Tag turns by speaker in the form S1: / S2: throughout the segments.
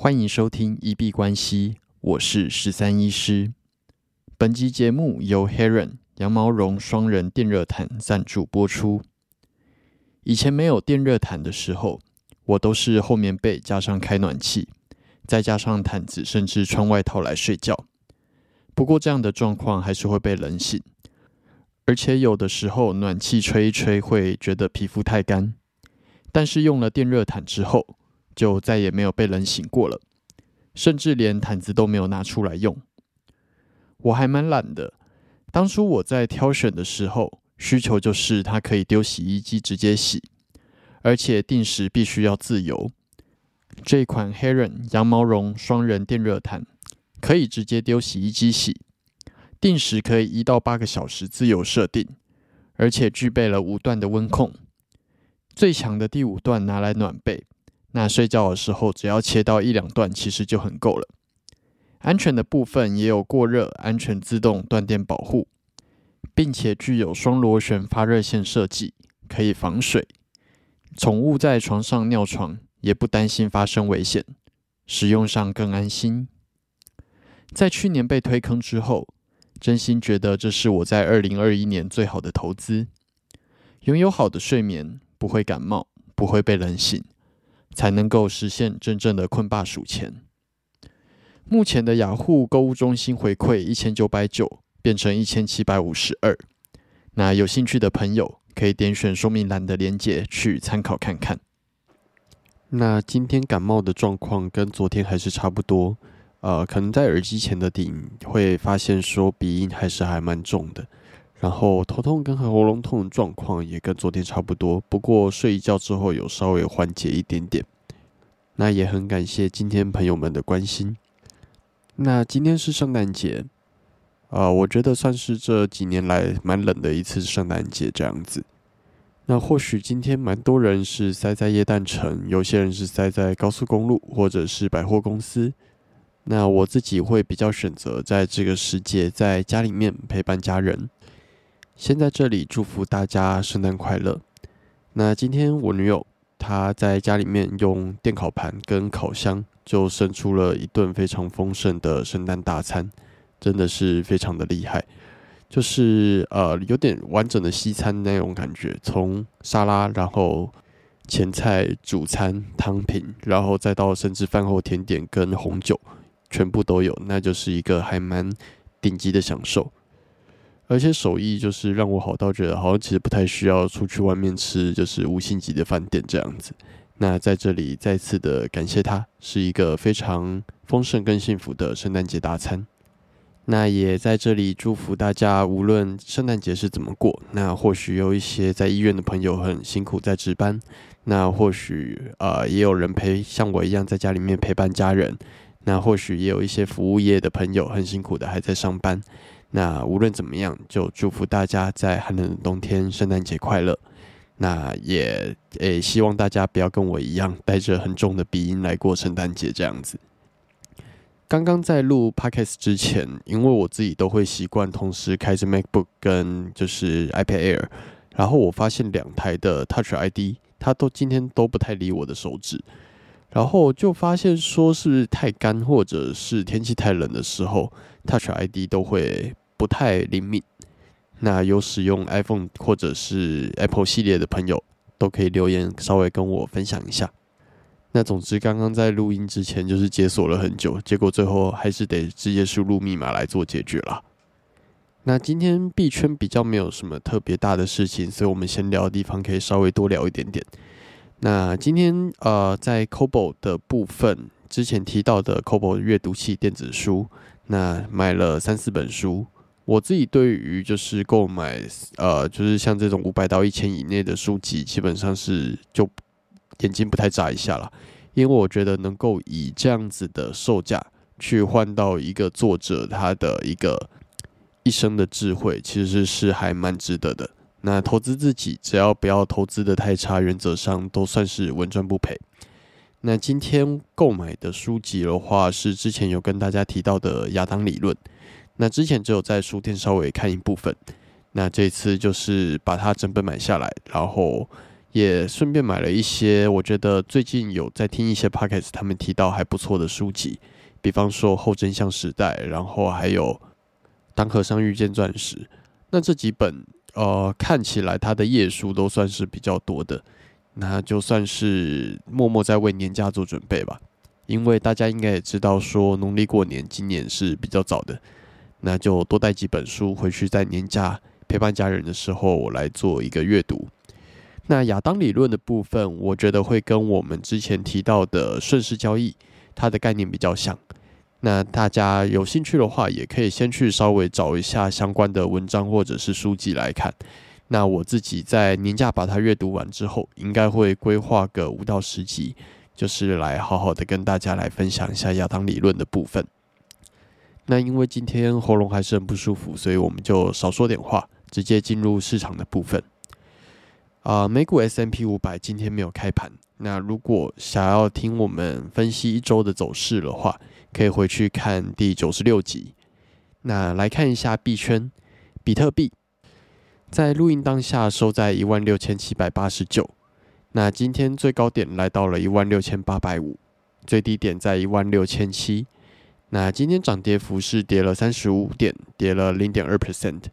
S1: 欢迎收听一币关系，我是十三医师。本集节目由 Heron 羊毛绒双人电热毯赞助播出。以前没有电热毯的时候，我都是厚棉被加上开暖气，再加上毯子，甚至穿外套来睡觉。不过这样的状况还是会被冷醒，而且有的时候暖气吹一吹会觉得皮肤太干。但是用了电热毯之后，就再也没有被冷醒过了，甚至连毯子都没有拿出来用。我还蛮懒的，当初我在挑选的时候，需求就是它可以丢洗衣机直接洗，而且定时必须要自由。这款 Heron 羊毛绒双人电热毯可以直接丢洗衣机洗，定时可以一到八个小时自由设定，而且具备了五段的温控。最强的第五段拿来暖被，那睡觉的时候只要切到一两段，其实就很够了。安全的部分也有过热、安全自动断电保护，并且具有双螺旋发热线设计，可以防水。宠物在床上尿床也不担心发生危险，使用上更安心。在去年被推坑之后，真心觉得这是我在二零二一年最好的投资。拥有好的睡眠。不会感冒，不会被冷醒，才能够实现真正的困霸数钱。目前的雅虎购物中心回馈一千九百九变成一千七百五十二，那有兴趣的朋友可以点选说明栏的链接去参考看看。那今天感冒的状况跟昨天还是差不多，呃，可能在耳机前的顶会发现说鼻音还是还蛮重的。然后头痛跟喉咙痛的状况也跟昨天差不多，不过睡一觉之后有稍微缓解一点点。那也很感谢今天朋友们的关心。那今天是圣诞节，啊，我觉得算是这几年来蛮冷的一次圣诞节这样子。那或许今天蛮多人是塞在夜诞城，有些人是塞在高速公路或者是百货公司。那我自己会比较选择在这个时节在家里面陪伴家人。先在这里祝福大家圣诞快乐。那今天我女友她在家里面用电烤盘跟烤箱，就生出了一顿非常丰盛的圣诞大餐，真的是非常的厉害。就是呃有点完整的西餐那种感觉，从沙拉，然后前菜、主餐、汤品，然后再到甚至饭后甜点跟红酒，全部都有，那就是一个还蛮顶级的享受。而且手艺就是让我好到觉得好像其实不太需要出去外面吃，就是五星级的饭店这样子。那在这里再次的感谢他，是一个非常丰盛跟幸福的圣诞节大餐。那也在这里祝福大家，无论圣诞节是怎么过，那或许有一些在医院的朋友很辛苦在值班，那或许呃也有人陪像我一样在家里面陪伴家人，那或许也有一些服务业的朋友很辛苦的还在上班。那无论怎么样，就祝福大家在寒冷的冬天圣诞节快乐。那也诶，希望大家不要跟我一样带着很重的鼻音来过圣诞节这样子。刚刚在录 podcast 之前，因为我自己都会习惯同时开着 MacBook 跟就是 iPad Air，然后我发现两台的 Touch ID 它都今天都不太理我的手指，然后就发现说是是太干或者是天气太冷的时候。Touch ID 都会不太灵敏，那有使用 iPhone 或者是 Apple 系列的朋友都可以留言稍微跟我分享一下。那总之，刚刚在录音之前就是解锁了很久，结果最后还是得直接输入密码来做解决了。那今天币圈比较没有什么特别大的事情，所以我们先聊的地方可以稍微多聊一点点。那今天呃，在 Kobo 的部分，之前提到的 Kobo 阅读器电子书。那买了三四本书，我自己对于就是购买呃，就是像这种五百到一千以内的书籍，基本上是就眼睛不太眨一下了，因为我觉得能够以这样子的售价去换到一个作者他的一个一生的智慧，其实是还蛮值得的。那投资自己，只要不要投资的太差，原则上都算是稳赚不赔。那今天购买的书籍的话，是之前有跟大家提到的亚当理论。那之前只有在书店稍微看一部分，那这次就是把它整本买下来，然后
S2: 也顺便买了一些我觉得最近有在听一些 podcast，他们提到还不错的书籍，比方说《后真相时代》，然后还有《当和尚遇见钻石》。那这几本呃看起来它的页数都算是比较多的，那就算是默默在为年假做准备吧。因为大家应该也知道，说农历过年今年是比较早的，那就多带几本书回去，在年假陪伴家人的时候，来做一个阅读。那亚当理论的部分，我觉得会跟我们之前提到的顺势交易，它的概念比较像。那大家有兴趣的话，也可以先去稍微找一下相关的文章或者是书籍来看。那我自己在年假把它阅读完之后，应该会规划个五到十集。就是来好好的跟大家来分享一下亚当理论的部分。那因为今天喉咙还是很不舒服，所以我们就少说点话，直接进入市场的部分。啊，美股 S M P 五百今天没有开盘。那如果想要听我们分析一周的走势的话，可以回去看第九十六集。那来看一下币圈，比特币在录音当下收在一万六千七百八十九。那今天最高点来到了一万六千八百五，最低点在一万六千七。那今天涨跌幅是跌了三十五点，跌了零点二 percent。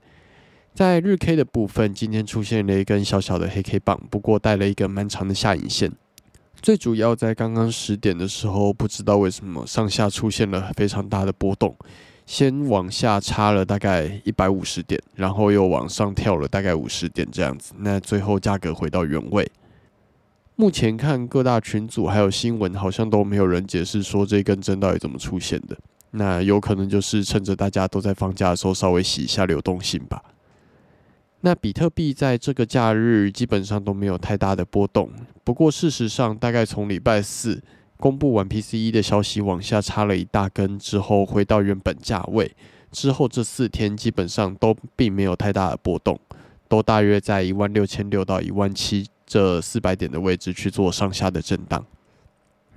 S2: 在日 K 的部分，今天出现了一根小小的黑 K 棒，不过带了一个蛮长的下影线。最主要在刚刚十点的时候，不知道为什么上下出现了非常大的波动，先往下插了大概一百五十点，然后又往上跳了大概五十点这样子。那最后价格回到原位。目前看各大群组还有新闻，好像都没有人解释说这根针到底怎么出现的。那有可能就是趁着大家都在放假的时候，稍微洗一下流动性吧。那比特币在这个假日基本上都没有太大的波动。不过事实上，大概从礼拜四公布完 PCE 的消息往下插了一大根之后，回到原本价位之后，这四天基本上都并没有太大的波动，都大约在一万六千六到一万七。这四百点的位置去做上下的震荡。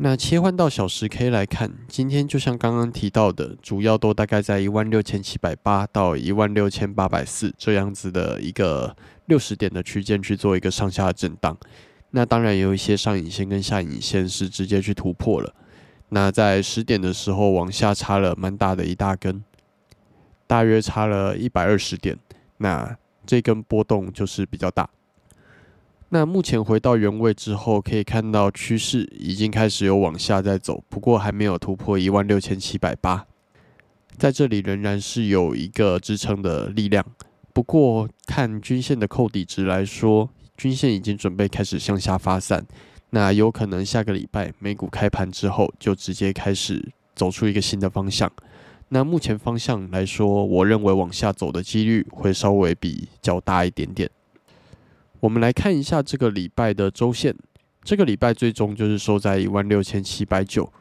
S2: 那切换到小时 K 来看，今天就像刚刚提到的，主要都大概在一万六千七百八到一万六千八百四这样子的一个六十点的区间去做一个上下震荡。那当然有一些上影线跟下影线是直接去突破了。那在十点的时候往下插了蛮大的一大根，大约插了一百二十点。那这根波动就是比较大。那目前回到原位之后，可以看到趋势已经开始有往下在走，不过还没有突破一万六千七百八，在这里仍然是有一个支撑的力量。不过看均线的扣底值来说，均线已经准备开始向下发散，那有可能下个礼拜美股开盘之后就直接开始走出一个新的方向。那目前方向来说，我认为往下走的几率会稍微比较大一点点。我们来看一下这个礼拜的周线，这个礼拜最终就是收在一万六千七百九，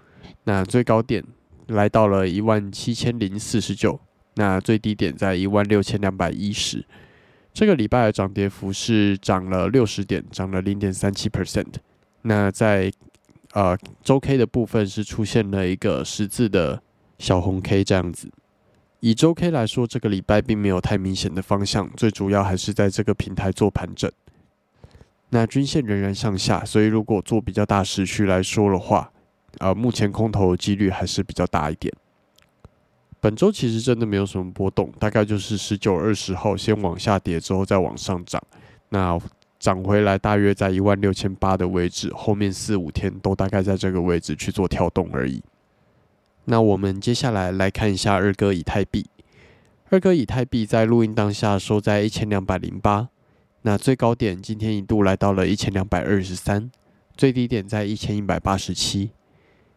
S2: 那最高点来到了一万七千零四十九，那最低点在一万六千两百一十。这个礼拜的涨跌幅是涨了六十点，涨了零点三七 percent。那在呃周 K 的部分是出现了一个十字的小红 K 这样子。以周 K 来说，这个礼拜并没有太明显的方向，最主要还是在这个平台做盘整。那均线仍然向下，所以如果做比较大时区来说的话，呃，目前空头的几率还是比较大一点。本周其实真的没有什么波动，大概就是十九、二十号先往下跌，之后再往上涨，那涨回来大约在一万六千八的位置，后面四五天都大概在这个位置去做跳动而已。那我们接下来来看一下二哥以太币，二哥以太币在录音当下收在一千两百零八。那最高点今天一度来到了一千两百二十三，最低点在一千一百八十七。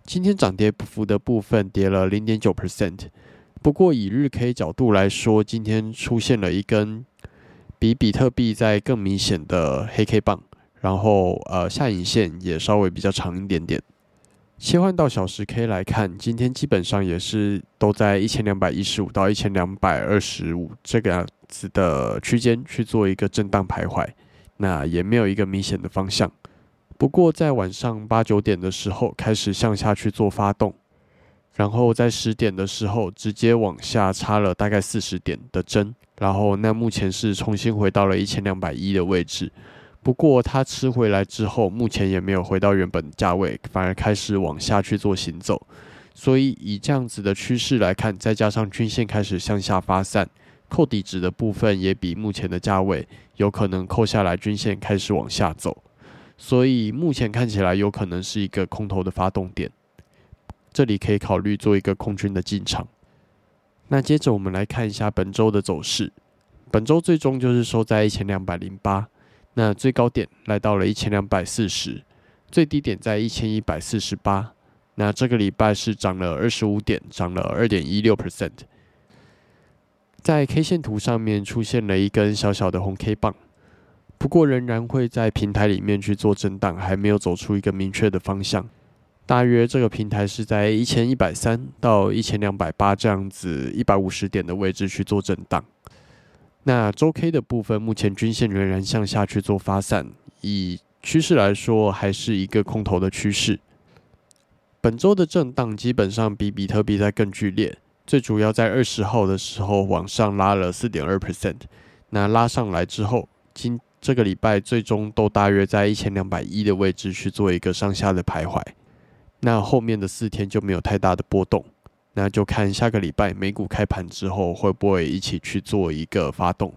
S2: 今天涨跌不幅的部分跌了零点九 percent，不过以日 K 角度来说，今天出现了一根比比特币在更明显的黑 K 棒，然后呃下影线也稍微比较长一点点。切换到小时 K 来看，今天基本上也是都在一千两百一十五到一千两百二十五这个样子的区间去做一个震荡徘徊，那也没有一个明显的方向。不过在晚上八九点的时候开始向下去做发动，然后在十点的时候直接往下插了大概四十点的针，然后那目前是重新回到了一千两百一的位置。不过它吃回来之后，目前也没有回到原本价位，反而开始往下去做行走。所以以这样子的趋势来看，再加上均线开始向下发散，扣底值的部分也比目前的价位有可能扣下来，均线开始往下走。所以目前看起来有可能是一个空头的发动点，这里可以考虑做一个空军的进场。那接着我们来看一下本周的走势，本周最终就是收在一千两百零八。那最高点来到了一千两百四十，最低点在一千一百四十八。那这个礼拜是涨了二十五点，涨了二点一六 percent。在 K 线图上面出现了一根小小的红 K 棒，不过仍然会在平台里面去做震荡，还没有走出一个明确的方向。大约这个平台是在一千一百三到一千两百八这样子一百五十点的位置去做震荡。那周 K 的部分，目前均线仍然向下去做发散，以趋势来说，还是一个空头的趋势。本周的震荡基本上比比特币在更剧烈，最主要在二十号的时候往上拉了四点二 percent，那拉上来之后，今这个礼拜最终都大约在一千两百一的位置去做一个上下的徘徊，那后面的四天就没有太大的波动。那就看下个礼拜美股开盘之后会不会一起去做一个发动。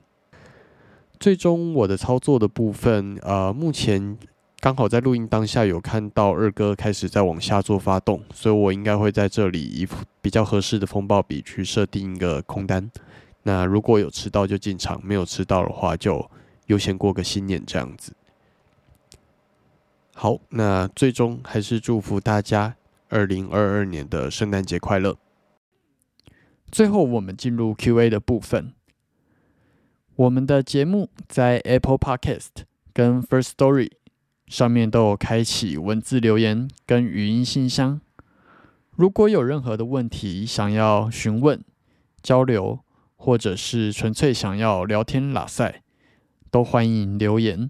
S2: 最终我的操作的部分，呃，目前刚好在录音当下有看到二哥开始在往下做发动，所以我应该会在这里以比较合适的风暴比去设定一个空单。那如果有吃到就进场，没有吃到的话就优先过个新年这样子。好，那最终还是祝福大家二零二二年的圣诞节快乐。
S1: 最后，我们进入 Q&A 的部分。我们的节目在 Apple Podcast 跟 First Story 上面都有开启文字留言跟语音信箱。如果有任何的问题想要询问、交流，或者是纯粹想要聊天拉塞，都欢迎留言。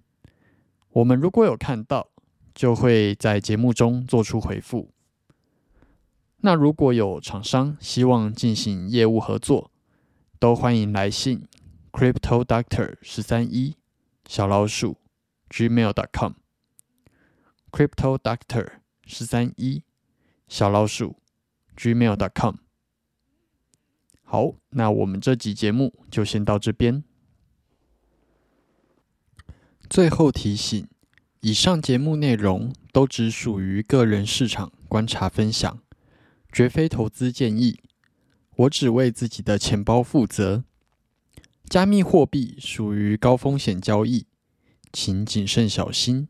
S1: 我们如果有看到，就会在节目中做出回复。那如果有厂商希望进行业务合作，都欢迎来信 crypto doctor 十三一小老鼠 gmail.com crypto doctor 十三一小老鼠 gmail.com。好，那我们这集节目就先到这边。最后提醒：以上节目内容都只属于个人市场观察分享。绝非投资建议，我只为自己的钱包负责。加密货币属于高风险交易，请谨慎小心。